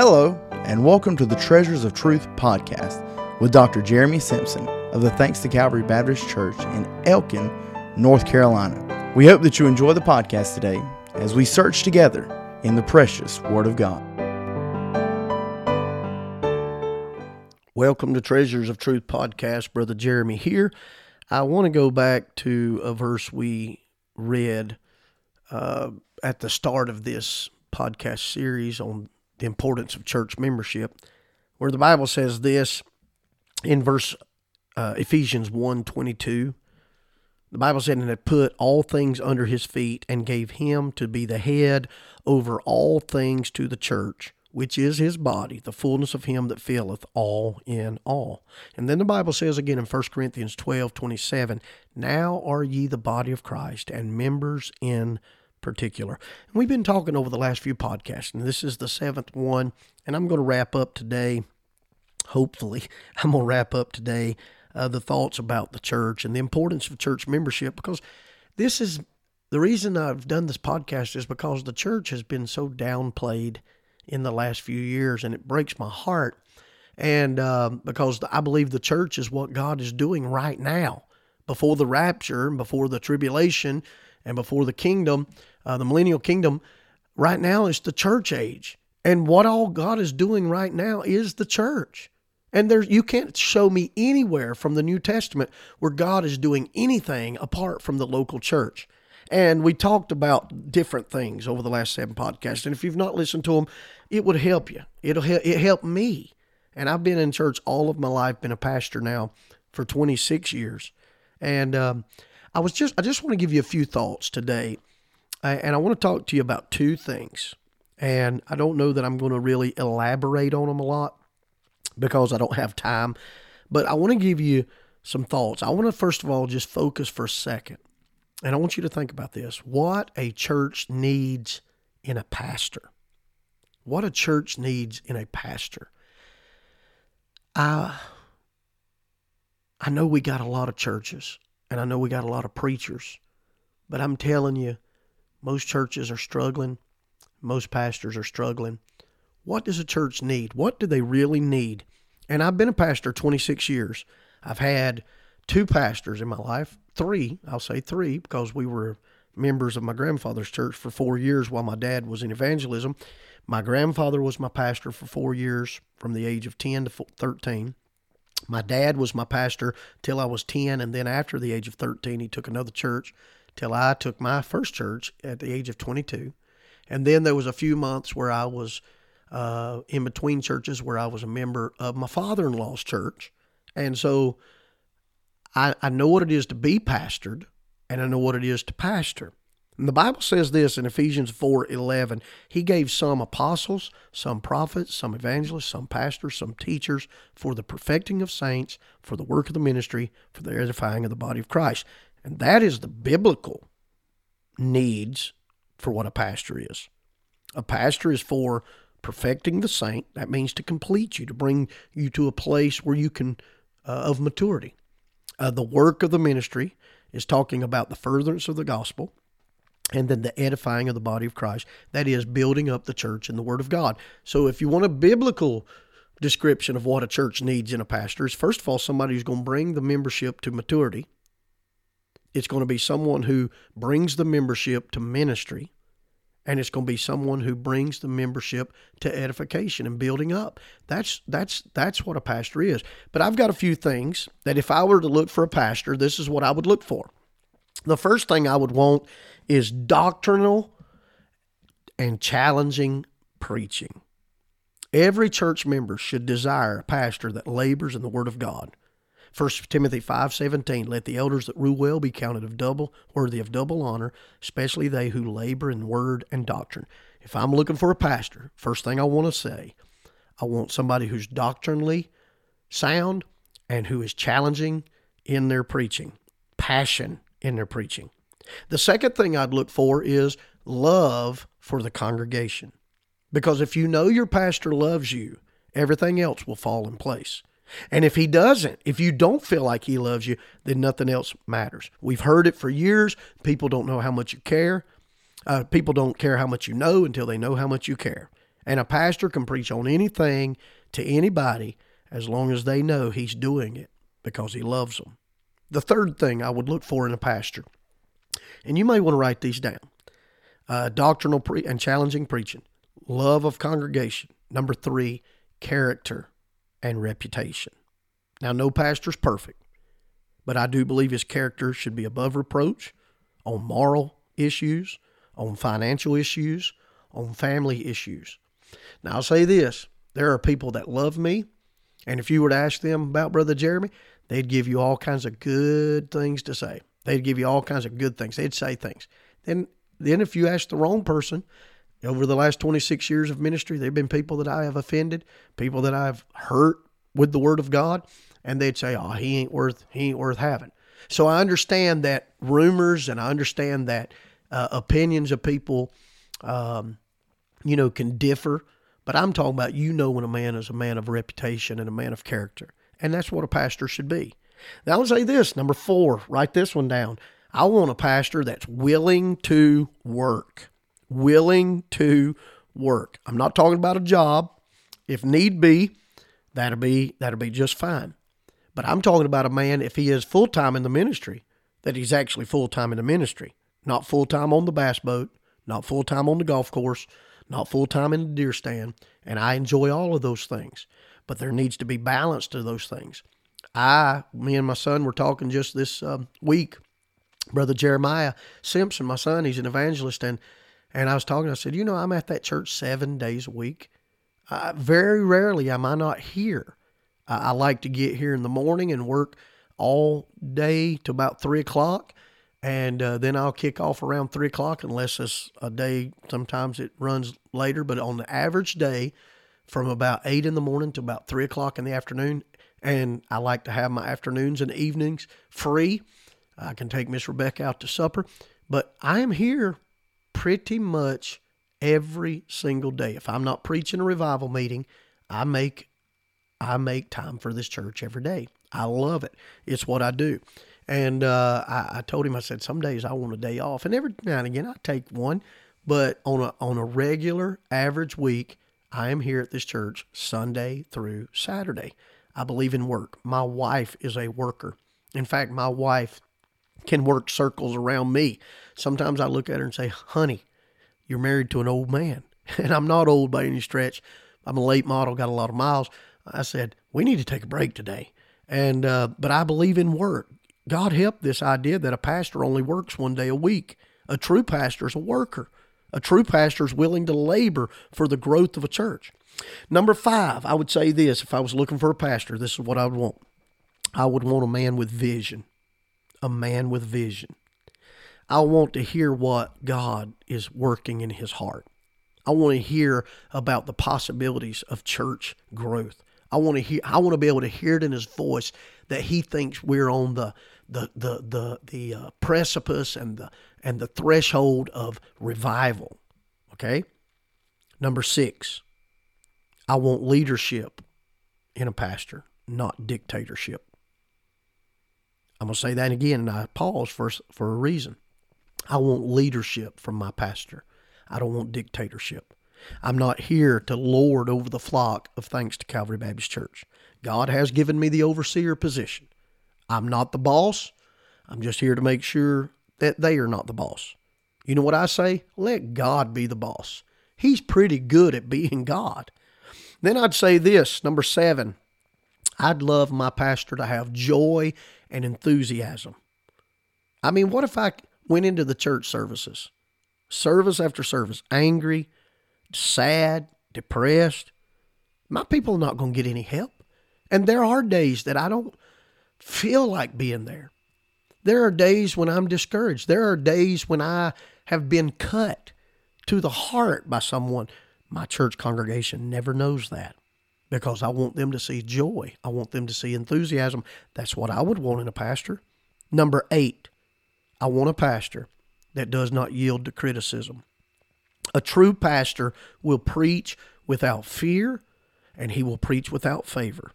Hello, and welcome to the Treasures of Truth podcast with Dr. Jeremy Simpson of the Thanks to Calvary Baptist Church in Elkin, North Carolina. We hope that you enjoy the podcast today as we search together in the precious Word of God. Welcome to Treasures of Truth podcast. Brother Jeremy here. I want to go back to a verse we read uh, at the start of this podcast series on the importance of church membership, where the Bible says this in verse uh, Ephesians 1 22. The Bible said, and had put all things under his feet and gave him to be the head over all things to the church, which is his body, the fullness of him that filleth all in all. And then the Bible says again in 1 Corinthians 12 27, Now are ye the body of Christ and members in particular. And we've been talking over the last few podcasts, and this is the seventh one, and I'm going to wrap up today. Hopefully, I'm going to wrap up today uh, the thoughts about the church and the importance of church membership because this is the reason I've done this podcast is because the church has been so downplayed in the last few years, and it breaks my heart. And uh, because I believe the church is what God is doing right now, before the rapture and before the tribulation and before the kingdom, uh, the millennial kingdom, right now is the church age. And what all God is doing right now is the church. And there's you can't show me anywhere from the New Testament where God is doing anything apart from the local church. And we talked about different things over the last seven podcasts. And if you've not listened to them, it would help you. It'll help it helped me. And I've been in church all of my life, been a pastor now for 26 years. And um, I was just I just want to give you a few thoughts today, and I want to talk to you about two things. And I don't know that I'm going to really elaborate on them a lot because I don't have time, but I want to give you some thoughts. I want to first of all just focus for a second, and I want you to think about this: what a church needs in a pastor. What a church needs in a pastor. I I know we got a lot of churches and I know we got a lot of preachers, but I'm telling you, most churches are struggling. Most pastors are struggling. What does a church need? What do they really need? And I've been a pastor 26 years. I've had two pastors in my life, three, I'll say three, because we were members of my grandfather's church for four years while my dad was in evangelism. My grandfather was my pastor for four years from the age of 10 to 13. My dad was my pastor till I was 10, and then after the age of 13, he took another church till I took my first church at the age of 22. And then there was a few months where I was uh, in between churches where I was a member of my father in law's church. And so I, I know what it is to be pastored, and I know what it is to pastor. And the Bible says this in Ephesians 4:11, he gave some apostles, some prophets, some evangelists, some pastors, some teachers for the perfecting of saints, for the work of the ministry, for the edifying of the body of Christ. And that is the biblical needs for what a pastor is. A pastor is for perfecting the saint. That means to complete you, to bring you to a place where you can uh, of maturity. Uh, the work of the ministry is talking about the furtherance of the gospel and then the edifying of the body of Christ. That is building up the church in the Word of God. So if you want a biblical description of what a church needs in a pastor, is first of all somebody who's going to bring the membership to maturity. It's going to be someone who brings the membership to ministry. And it's going to be someone who brings the membership to edification and building up. That's that's that's what a pastor is. But I've got a few things that if I were to look for a pastor, this is what I would look for. The first thing I would want is doctrinal and challenging preaching. Every church member should desire a pastor that labors in the Word of God. 1 Timothy 5:17 Let the elders that rule well be counted of double worthy of double honor, especially they who labor in word and doctrine. If I'm looking for a pastor, first thing I want to say, I want somebody who's doctrinally sound and who is challenging in their preaching, passion in their preaching. The second thing I'd look for is love for the congregation. Because if you know your pastor loves you, everything else will fall in place. And if he doesn't, if you don't feel like he loves you, then nothing else matters. We've heard it for years. People don't know how much you care. Uh, people don't care how much you know until they know how much you care. And a pastor can preach on anything to anybody as long as they know he's doing it because he loves them. The third thing I would look for in a pastor, and you may want to write these down uh, doctrinal pre- and challenging preaching, love of congregation. Number three, character and reputation. Now, no pastor's perfect, but I do believe his character should be above reproach on moral issues, on financial issues, on family issues. Now, I'll say this there are people that love me, and if you were to ask them about Brother Jeremy, they'd give you all kinds of good things to say. They'd give you all kinds of good things. They'd say things. Then, then if you ask the wrong person, over the last 26 years of ministry, there have been people that I have offended, people that I've hurt with the Word of God, and they'd say, "Oh, he ain't worth he ain't worth having." So I understand that rumors and I understand that uh, opinions of people, um, you know, can differ. But I'm talking about you know when a man is a man of reputation and a man of character, and that's what a pastor should be. Now I'll say this: number four, write this one down. I want a pastor that's willing to work, willing to work. I'm not talking about a job. If need be, that'll be that'll be just fine. But I'm talking about a man if he is full time in the ministry, that he's actually full time in the ministry, not full time on the bass boat, not full time on the golf course, not full time in the deer stand. And I enjoy all of those things, but there needs to be balance to those things. I, me and my son were talking just this uh, week. Brother Jeremiah Simpson, my son, he's an evangelist, and and I was talking. I said, you know, I'm at that church seven days a week. Uh, very rarely am I not here. I, I like to get here in the morning and work all day to about three o'clock, and uh, then I'll kick off around three o'clock unless it's a day. Sometimes it runs later, but on the average day, from about eight in the morning to about three o'clock in the afternoon. And I like to have my afternoons and evenings free. I can take Miss Rebecca out to supper, but I am here pretty much every single day. If I'm not preaching a revival meeting, I make I make time for this church every day. I love it. It's what I do. And uh, I, I, told him, I said, some days I want a day off, and every now and again I take one. But on a on a regular average week, I am here at this church Sunday through Saturday. I believe in work. My wife is a worker. In fact, my wife can work circles around me. Sometimes I look at her and say, "Honey, you're married to an old man," and I'm not old by any stretch. I'm a late model, got a lot of miles. I said, we need to take a break today. And, uh, but I believe in work. God help this idea that a pastor only works one day a week. A true pastor is a worker. A true pastor is willing to labor for the growth of a church. Number five, I would say this if I was looking for a pastor, this is what I would want. I would want a man with vision. A man with vision. I want to hear what God is working in his heart. I want to hear about the possibilities of church growth. I want to hear. I want to be able to hear it in his voice that he thinks we're on the the the the the uh, precipice and the and the threshold of revival. Okay. Number six, I want leadership in a pastor, not dictatorship. I'm gonna say that again, and I pause for for a reason. I want leadership from my pastor. I don't want dictatorship. I'm not here to lord over the flock of thanks to Calvary Baptist Church. God has given me the overseer position. I'm not the boss. I'm just here to make sure that they are not the boss. You know what I say? Let God be the boss. He's pretty good at being God. Then I'd say this number seven, I'd love my pastor to have joy and enthusiasm. I mean, what if I went into the church services, service after service, angry, sad, depressed, my people are not going to get any help. And there are days that I don't feel like being there. There are days when I'm discouraged. There are days when I have been cut to the heart by someone. My church congregation never knows that because I want them to see joy. I want them to see enthusiasm. That's what I would want in a pastor. Number eight, I want a pastor that does not yield to criticism. A true pastor will preach without fear and he will preach without favor.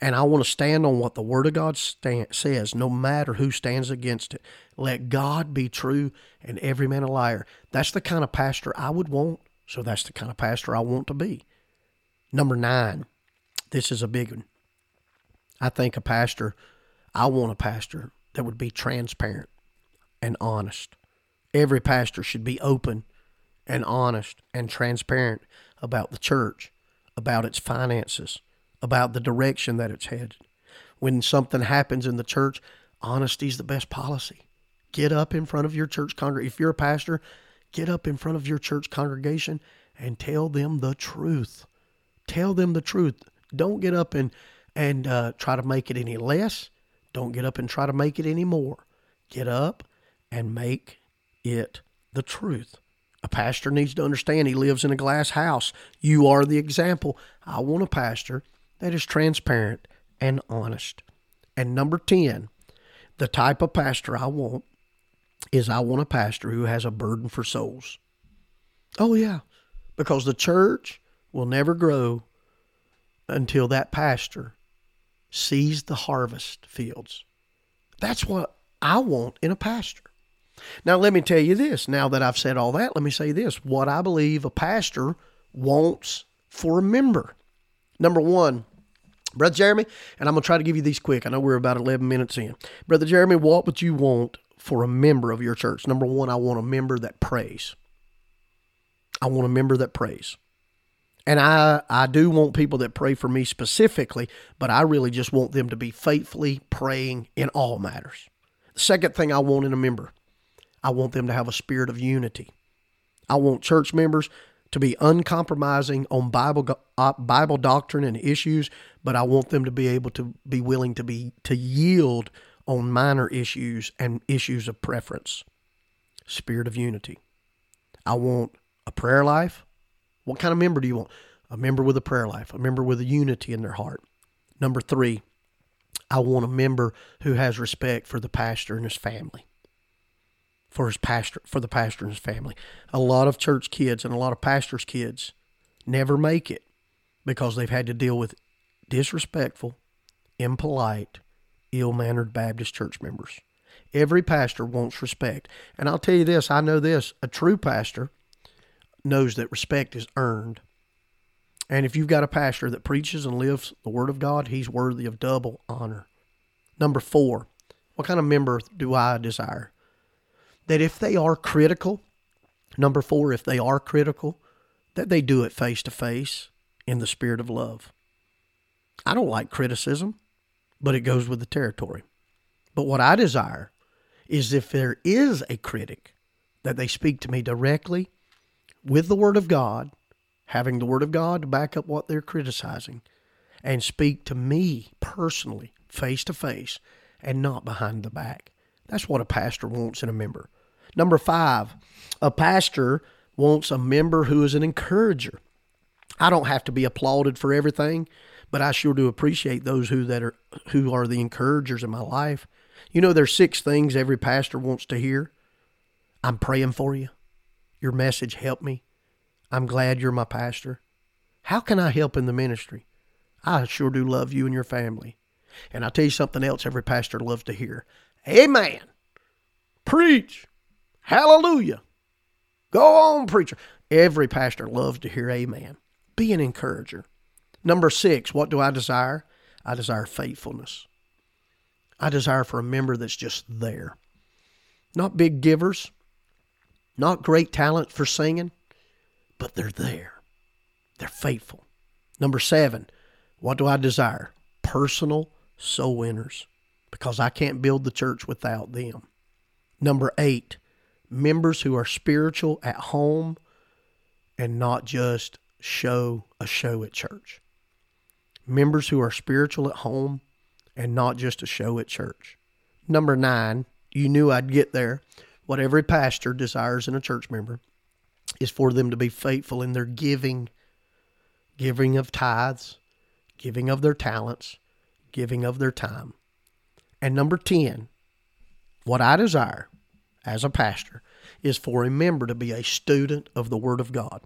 And I want to stand on what the Word of God stand, says, no matter who stands against it. Let God be true and every man a liar. That's the kind of pastor I would want So that's the kind of pastor I want to be. Number nine, this is a big one. I think a pastor, I want a pastor that would be transparent and honest. Every pastor should be open and honest and transparent about the church, about its finances, about the direction that it's headed. When something happens in the church, honesty is the best policy. Get up in front of your church congregation. If you're a pastor, get up in front of your church congregation and tell them the truth. Tell them the truth. Don't get up and and uh, try to make it any less. Don't get up and try to make it any more. Get up and make it the truth. A pastor needs to understand he lives in a glass house. You are the example. I want a pastor that is transparent and honest. And number 10, the type of pastor I want is I want a pastor who has a burden for souls. Oh, yeah, because the church will never grow until that pastor sees the harvest fields. That's what I want in a pastor. Now, let me tell you this. Now that I've said all that, let me say this. What I believe a pastor wants for a member. Number one, Brother Jeremy, and I'm going to try to give you these quick. I know we're about 11 minutes in. Brother Jeremy, what would you want for a member of your church? Number one, I want a member that prays. I want a member that prays. And I, I do want people that pray for me specifically, but I really just want them to be faithfully praying in all matters. The second thing I want in a member, I want them to have a spirit of unity. I want church members to be uncompromising on Bible uh, Bible doctrine and issues, but I want them to be able to be willing to be to yield on minor issues and issues of preference. Spirit of unity. I want a prayer life what kind of member do you want? A member with a prayer life, a member with a unity in their heart. Number three, I want a member who has respect for the pastor and his family. For his pastor, for the pastor and his family. A lot of church kids and a lot of pastors' kids never make it because they've had to deal with disrespectful, impolite, ill mannered Baptist church members. Every pastor wants respect. And I'll tell you this I know this a true pastor knows that respect is earned. And if you've got a pastor that preaches and lives the Word of God, he's worthy of double honor. Number four, what kind of member do I desire? That if they are critical, number four, if they are critical, that they do it face to face in the spirit of love. I don't like criticism, but it goes with the territory. But what I desire is if there is a critic, that they speak to me directly with the Word of God, having the Word of God to back up what they're criticizing, and speak to me personally, face to face, and not behind the back. That's what a pastor wants in a member. Number five, a pastor wants a member who is an encourager. I don't have to be applauded for everything, but I sure do appreciate those who that are who are the encouragers in my life. You know, there's six things every pastor wants to hear. I'm praying for you. Your message helped me. I'm glad you're my pastor. How can I help in the ministry? I sure do love you and your family. And I'll tell you something else every pastor loves to hear. Amen. Preach. Hallelujah. Go on, preacher. Every pastor loves to hear amen. Be an encourager. Number six, what do I desire? I desire faithfulness. I desire for a member that's just there. Not big givers, not great talent for singing, but they're there. They're faithful. Number seven, what do I desire? Personal soul winners, because I can't build the church without them. Number eight, members who are spiritual at home and not just show a show at church. Members who are spiritual at home and not just a show at church. Number nine, you knew I'd get there what every pastor desires in a church member is for them to be faithful in their giving, giving of tithes, giving of their talents, giving of their time. And number 10, what I desire as a pastor is for a member to be a student of the Word of God.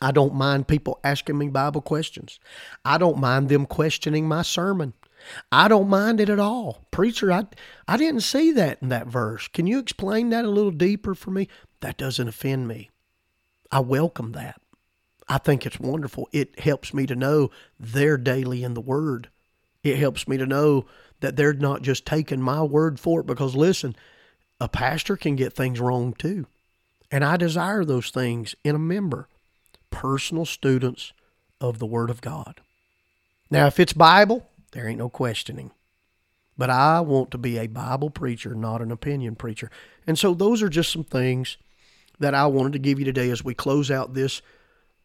I don't mind people asking me Bible questions. I don't mind them questioning my sermon. I don't mind it at all. Preacher, I, I didn't see that in that verse. Can you explain that a little deeper for me? That doesn't offend me. I welcome that. I think it's wonderful. It helps me to know they're daily in the Word. It helps me to know that they're not just taking my word for it because, listen, a pastor can get things wrong too. And I desire those things in a member, personal students of the Word of God. Now, if it's Bible, there ain't no questioning. But I want to be a Bible preacher, not an opinion preacher. And so those are just some things that I wanted to give you today as we close out this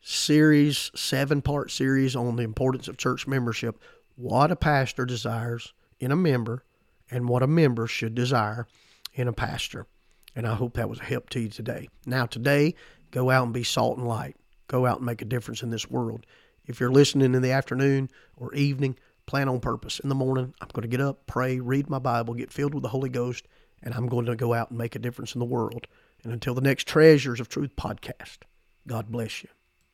series, seven part series on the importance of church membership. What a pastor desires in a member and what a member should desire in a pasture. And I hope that was a help to you today. Now, today, go out and be salt and light. Go out and make a difference in this world. If you're listening in the afternoon or evening, plan on purpose. In the morning, I'm going to get up, pray, read my Bible, get filled with the Holy Ghost, and I'm going to go out and make a difference in the world. And until the next Treasures of Truth podcast, God bless you.